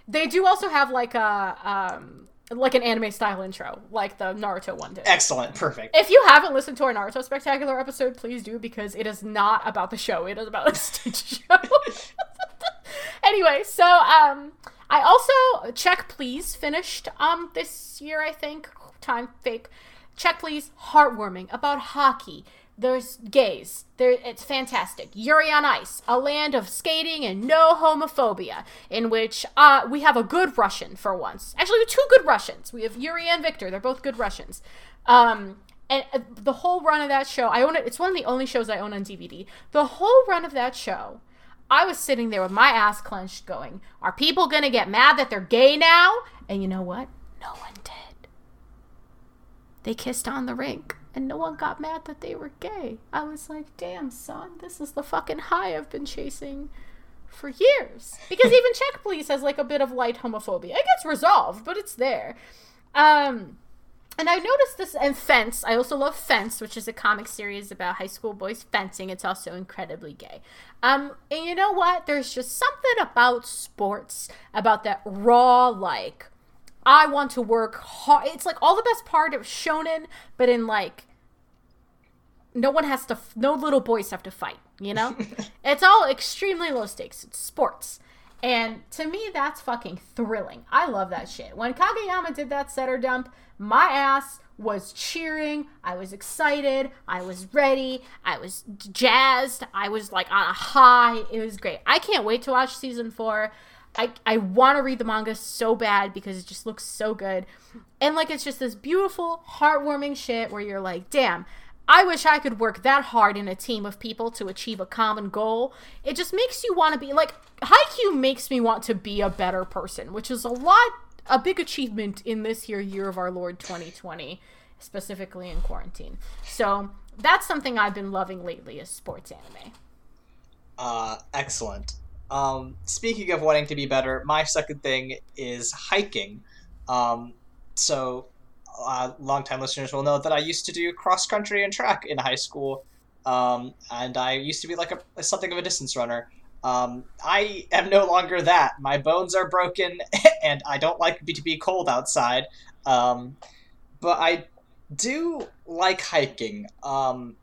They do also have like a um like an anime style intro, like the Naruto one did. Excellent, perfect. If you haven't listened to our Naruto Spectacular episode, please do because it is not about the show. It is about a stage show. anyway, so um, I also check please finished um this year I think time fake. Check please heartwarming about hockey. There's gays. There, it's fantastic. Yuri on Ice, a land of skating and no homophobia, in which uh, we have a good Russian for once. Actually, we have two good Russians. We have Yuri and Victor. They're both good Russians. Um, and uh, the whole run of that show, I own it. It's one of the only shows I own on DVD. The whole run of that show, I was sitting there with my ass clenched, going, "Are people gonna get mad that they're gay now?" And you know what? No one did. They kissed on the rink, and no one got mad that they were gay. I was like, "Damn, son, this is the fucking high I've been chasing." For years, because even Check please has like a bit of light homophobia. It gets resolved, but it's there. Um, and I noticed this and Fence. I also love Fence, which is a comic series about high school boys fencing. It's also incredibly gay. Um, and you know what? There's just something about sports, about that raw, like, I want to work hard. It's like all the best part of shonen, but in like, no one has to, no little boys have to fight, you know? it's all extremely low stakes. It's sports. And to me, that's fucking thrilling. I love that shit. When Kageyama did that setter dump, my ass was cheering. I was excited. I was ready. I was jazzed. I was like on a high. It was great. I can't wait to watch season four. I, I want to read the manga so bad because it just looks so good. And like it's just this beautiful, heartwarming shit where you're like, damn, I wish I could work that hard in a team of people to achieve a common goal. It just makes you want to be like Haikyuu makes me want to be a better person, which is a lot a big achievement in this here year of our Lord 2020, specifically in quarantine. So that's something I've been loving lately is sports anime. Uh, excellent. Um, speaking of wanting to be better, my second thing is hiking. Um, so uh, longtime listeners will know that I used to do cross country and track in high school, um, and I used to be like a something of a distance runner. Um, I am no longer that. My bones are broken, and I don't like to be cold outside. Um, but I do like hiking. Um,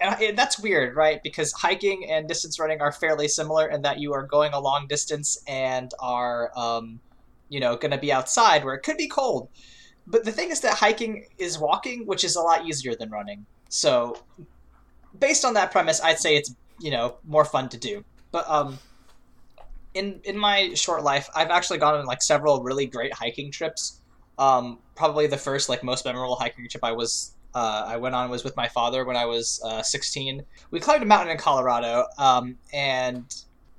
and that's weird, right? Because hiking and distance running are fairly similar in that you are going a long distance and are, um, you know, going to be outside where it could be cold. But the thing is that hiking is walking, which is a lot easier than running. So, based on that premise, I'd say it's you know more fun to do. But um, in in my short life, I've actually gone on like several really great hiking trips. Um, probably the first like most memorable hiking trip I was uh, I went on was with my father when I was uh, 16. We climbed a mountain in Colorado, um, and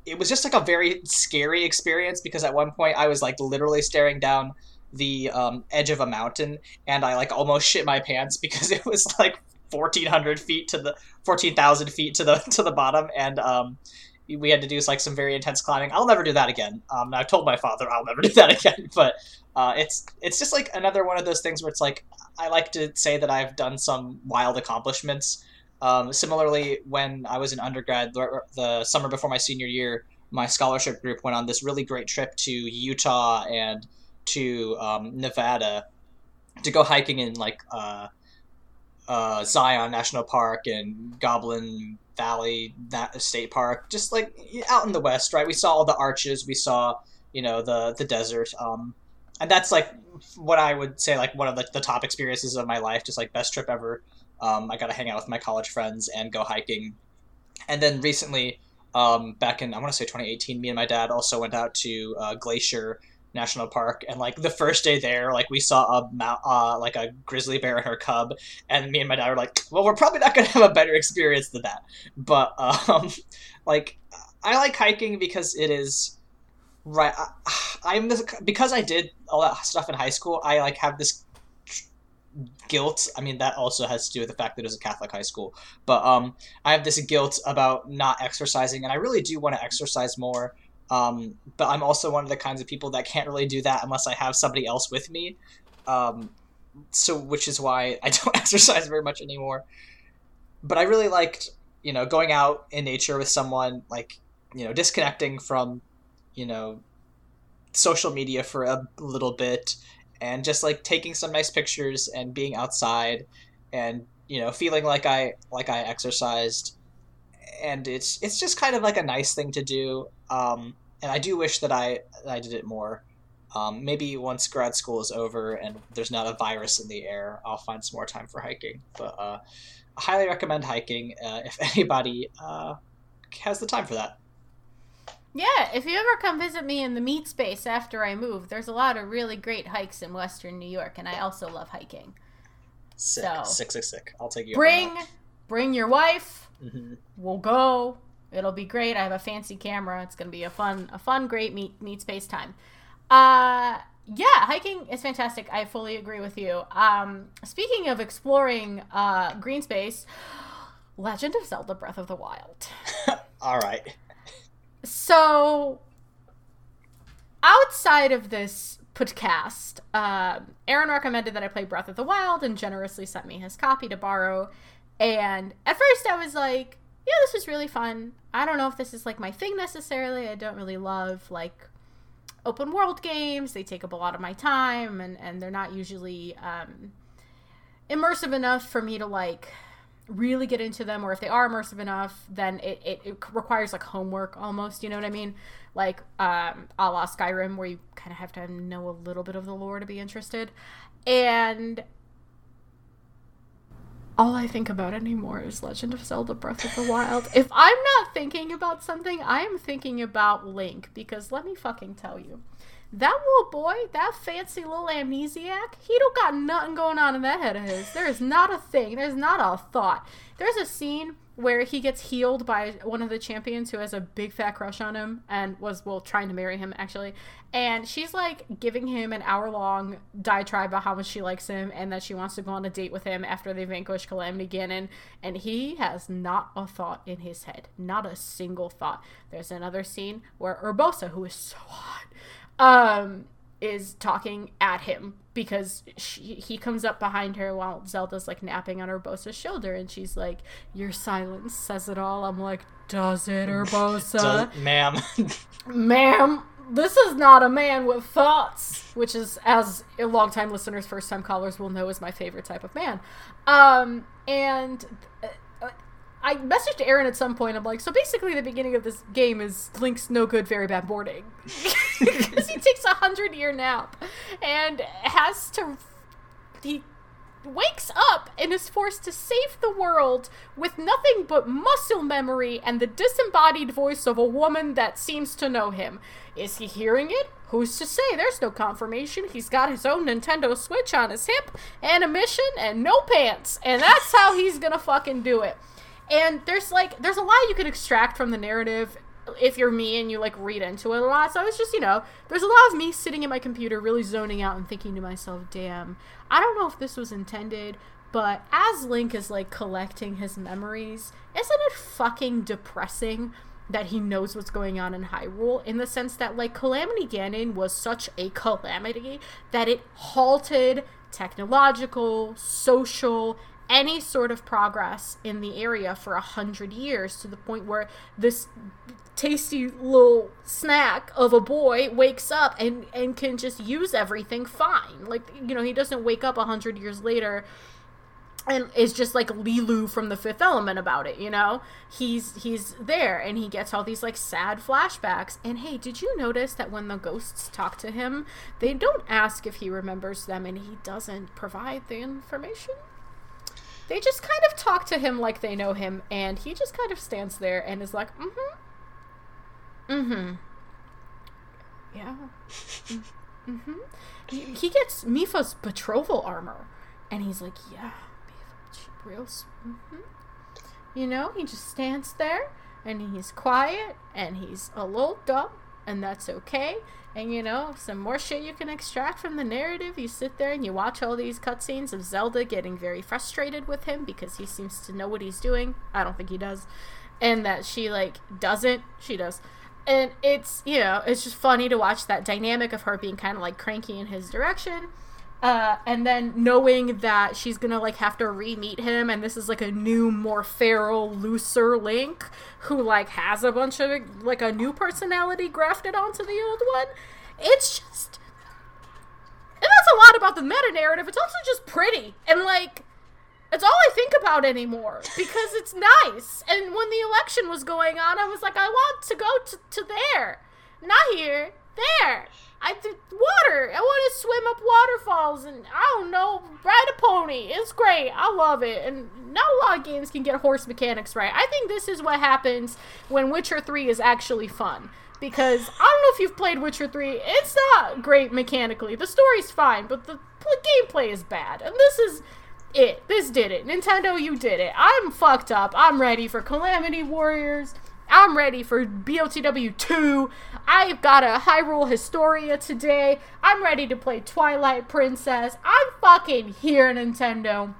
it was just like a very scary experience because at one point I was like literally staring down the um, edge of a mountain, and I like almost shit my pants because it was like 1,400 feet to the 14,000 feet to the to the bottom, and um, we had to do like some very intense climbing. I'll never do that again. Um, I've told my father I'll never do that again. But uh, it's it's just like another one of those things where it's like I like to say that I've done some wild accomplishments. Um, similarly, when I was in undergrad, the, the, summer before my senior year, my scholarship group went on this really great trip to Utah and to um, Nevada to go hiking in like uh, uh, Zion National Park and Goblin Valley that state park, just like out in the west, right? We saw all the arches, we saw you know the the desert, um, and that's like what I would say like one of the, the top experiences of my life, just like best trip ever. Um, I got to hang out with my college friends and go hiking, and then recently, um, back in I want to say 2018, me and my dad also went out to uh, Glacier National Park, and like the first day there, like we saw a uh, like a grizzly bear and her cub, and me and my dad were like, "Well, we're probably not gonna have a better experience than that." But um, like, I like hiking because it is right. I, am this because I did all that stuff in high school. I like have this guilt. I mean, that also has to do with the fact that it was a Catholic high school. But um, I have this guilt about not exercising, and I really do want to exercise more. Um, but I'm also one of the kinds of people that can't really do that unless I have somebody else with me. Um, so, which is why I don't exercise very much anymore. But I really liked, you know, going out in nature with someone, like, you know, disconnecting from, you know, social media for a little bit and just like taking some nice pictures and being outside and you know feeling like i like i exercised and it's it's just kind of like a nice thing to do. Um, and I do wish that I I did it more. Um, maybe once grad school is over and there's not a virus in the air, I'll find some more time for hiking. But uh, I highly recommend hiking uh, if anybody uh, has the time for that. Yeah, if you ever come visit me in the meat space after I move, there's a lot of really great hikes in Western New York, and I also love hiking. Sick, So- sick, sick, sick. I'll take you. Bring. Bring your wife. Mhm. We'll go. It'll be great. I have a fancy camera. It's gonna be a fun, a fun, great meet meet space time. Uh, yeah, hiking is fantastic. I fully agree with you. Um, speaking of exploring uh, green space, Legend of Zelda: Breath of the Wild. All right. So, outside of this podcast, um, Aaron recommended that I play Breath of the Wild and generously sent me his copy to borrow. And at first, I was like, "Yeah, this is really fun. I don't know if this is like my thing necessarily. I don't really love like open world games. They take up a lot of my time, and and they're not usually um, immersive enough for me to like." really get into them or if they are immersive enough then it, it, it requires like homework almost you know what i mean like um a la skyrim where you kind of have to know a little bit of the lore to be interested and all i think about anymore is legend of zelda breath of the wild if i'm not thinking about something i am thinking about link because let me fucking tell you that little boy, that fancy little amnesiac, he don't got nothing going on in that head of his. There is not a thing. There's not a thought. There's a scene where he gets healed by one of the champions who has a big fat crush on him and was well trying to marry him actually. And she's like giving him an hour long diatribe about how much she likes him and that she wants to go on a date with him after they vanquish Calamity Ganon. And he has not a thought in his head. Not a single thought. There's another scene where Urbosa, who is so hot, um, is talking at him because she, he comes up behind her while Zelda's like napping on Urbosa's shoulder, and she's like, "Your silence says it all." I'm like, "Does it, Urbosa?" Does- ma'am. Ma'am, this is not a man with thoughts, which is, as longtime listeners, first time callers will know, is my favorite type of man. Um, and I messaged Aaron at some point. I'm like, so basically, the beginning of this game is Link's no good, very bad morning because he takes a hundred year nap and has to. He wakes up and is forced to save the world with nothing but muscle memory and the disembodied voice of a woman that seems to know him. Is he hearing it? Who's to say? There's no confirmation. He's got his own Nintendo Switch on his hip, and a mission, and no pants. And that's how he's gonna fucking do it. And there's like, there's a lot you can extract from the narrative if you're me and you like read into it a lot. So I was just, you know, there's a lot of me sitting at my computer really zoning out and thinking to myself, damn, I don't know if this was intended, but as Link is like collecting his memories, isn't it fucking depressing that he knows what's going on in Hyrule in the sense that like Calamity Ganon was such a calamity that it halted technological, social, any sort of progress in the area for a hundred years to the point where this tasty little snack of a boy wakes up and and can just use everything fine like you know he doesn't wake up a hundred years later and is just like Leeloo from the Fifth Element about it, you know. He's he's there, and he gets all these like sad flashbacks. And hey, did you notice that when the ghosts talk to him, they don't ask if he remembers them, and he doesn't provide the information. They just kind of talk to him like they know him, and he just kind of stands there and is like, "Mm-hmm, mm-hmm, yeah, mm-hmm." He, he gets Mipha's betrothal armor, and he's like, "Yeah." real mm-hmm. you know he just stands there and he's quiet and he's a little dumb and that's okay and you know some more shit you can extract from the narrative. You sit there and you watch all these cutscenes of zelda getting very frustrated with him because he seems to know what he's doing. I don't think he does. And that she like doesn't. She does. And it's you know it's just funny to watch that dynamic of her being kind of like cranky in his direction uh, and then knowing that she's gonna like have to re-meet him and this is like a new more feral looser link who like has a bunch of like a new personality grafted onto the old one it's just and that's a lot about the meta narrative it's also just pretty and like it's all I think about anymore because it's nice. And when the election was going on, I was like, I want to go to, to there, not here, there. I did water. I want to swim up waterfalls and I don't know, ride a pony. It's great. I love it. And not a lot of games can get horse mechanics right. I think this is what happens when Witcher 3 is actually fun. Because I don't know if you've played Witcher 3, it's not great mechanically. The story's fine, but the gameplay is bad. And this is it. This did it. Nintendo, you did it. I'm fucked up. I'm ready for Calamity Warriors. I'm ready for BOTW 2. I've got a Hyrule Historia today. I'm ready to play Twilight Princess. I'm fucking here, Nintendo.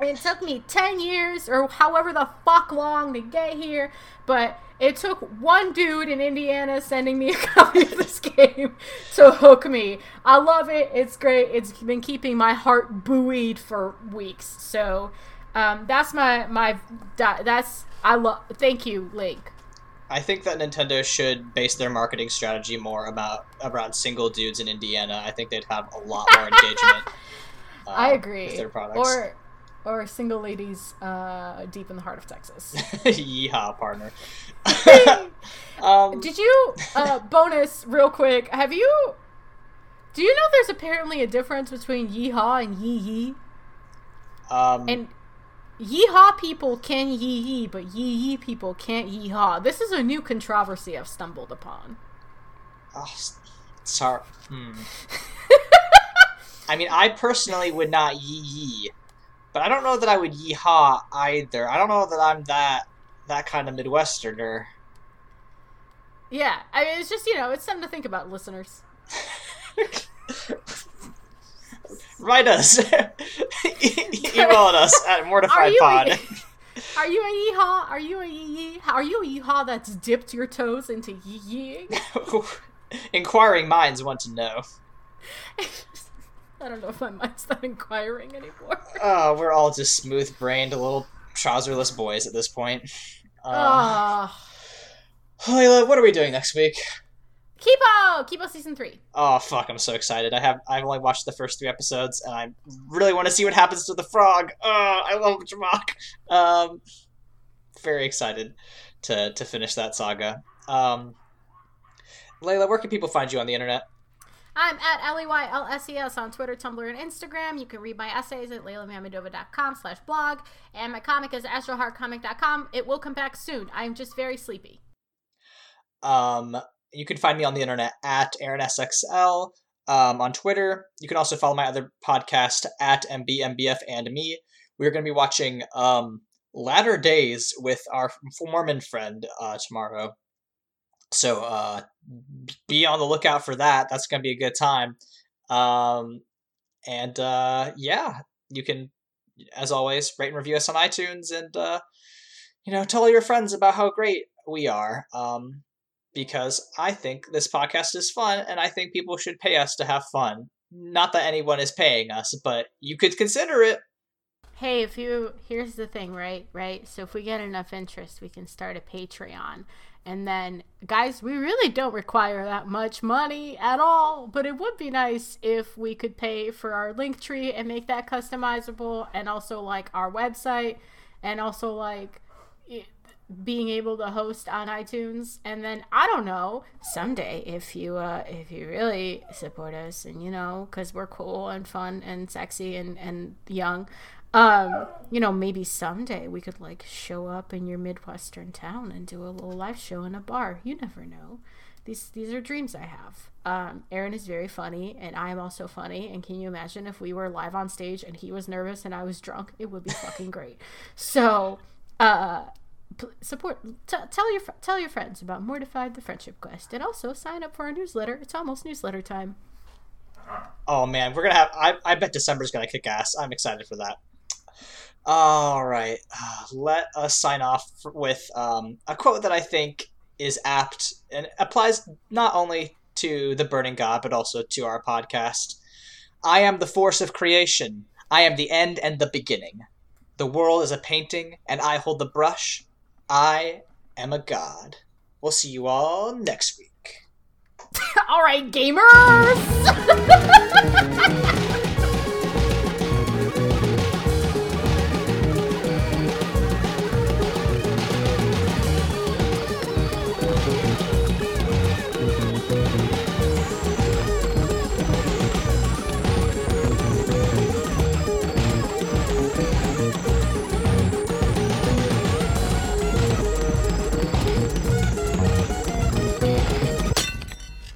It took me 10 years or however the fuck long to get here, but it took one dude in Indiana sending me a copy of this game to hook me. I love it. It's great. It's been keeping my heart buoyed for weeks. So, um, that's my my that's I love. Thank you, Link. I think that Nintendo should base their marketing strategy more about around single dudes in Indiana. I think they'd have a lot more engagement. Uh, I agree. With their products. Or or single ladies uh, deep in the heart of Texas. Yeehaw, partner. um, Did you uh, bonus real quick? Have you? Do you know there's apparently a difference between yeehaw and yee yee? Um, and yeehaw people can yee yee, but yee yee people can't yeehaw. This is a new controversy I've stumbled upon. Oh, sorry. Hmm. I mean, I personally would not yee yee. But I don't know that I would yeehaw either. I don't know that I'm that that kind of Midwesterner. Yeah, I mean, it's just you know, it's something to think about, listeners. Write us, email us at mortifiedpod. Are you a yeehaw? Are you a yee Are you a yeehaw that's dipped your toes into yee Inquiring minds want to know. I don't know if my mind's not inquiring anymore. Oh, we're all just smooth brained little trouserless boys at this point. Um, oh. Layla, what are we doing next week? Kipo! Kipo season three. Oh fuck, I'm so excited. I have I've only watched the first three episodes and I really want to see what happens to the frog. Oh, I love Jamack. Um very excited to to finish that saga. Um Layla, where can people find you on the internet? I'm at L-E-Y-L-S-E-S on Twitter, Tumblr, and Instagram. You can read my essays at leilamamedova.com slash blog. And my comic is astroheartcomic.com. It will come back soon. I'm just very sleepy. Um, you can find me on the internet at AaronSXL. Um, on Twitter. You can also follow my other podcast at MBMBF and me. We're going to be watching um, Latter Days with our Mormon friend uh, tomorrow. So uh, be on the lookout for that. That's going to be a good time. Um, and uh, yeah, you can, as always, rate and review us on iTunes and, uh, you know, tell all your friends about how great we are. Um, because I think this podcast is fun and I think people should pay us to have fun. Not that anyone is paying us, but you could consider it. Hey, if you here's the thing, right? Right? So if we get enough interest, we can start a Patreon and then, guys, we really don't require that much money at all, but it would be nice if we could pay for our link tree and make that customizable, and also like our website, and also like being able to host on iTunes. And then I don't know, someday if you uh, if you really support us, and you know, because we're cool and fun and sexy and and young, um, you know, maybe someday we could like show up in your midwestern town and do a little live show in a bar. You never know. These these are dreams I have. Um, Aaron is very funny, and I am also funny. And can you imagine if we were live on stage and he was nervous and I was drunk? It would be fucking great. So, uh, support. T- tell your tell your friends about Mortified the Friendship Quest, and also sign up for our newsletter. It's almost newsletter time. Oh man, we're gonna have. I I bet December's gonna kick ass. I'm excited for that. All right, uh, let us sign off with um, a quote that I think is apt and applies not only to the Burning God, but also to our podcast. I am the force of creation. I am the end and the beginning. The world is a painting, and I hold the brush. I am a god. We'll see you all next week. all right, gamers!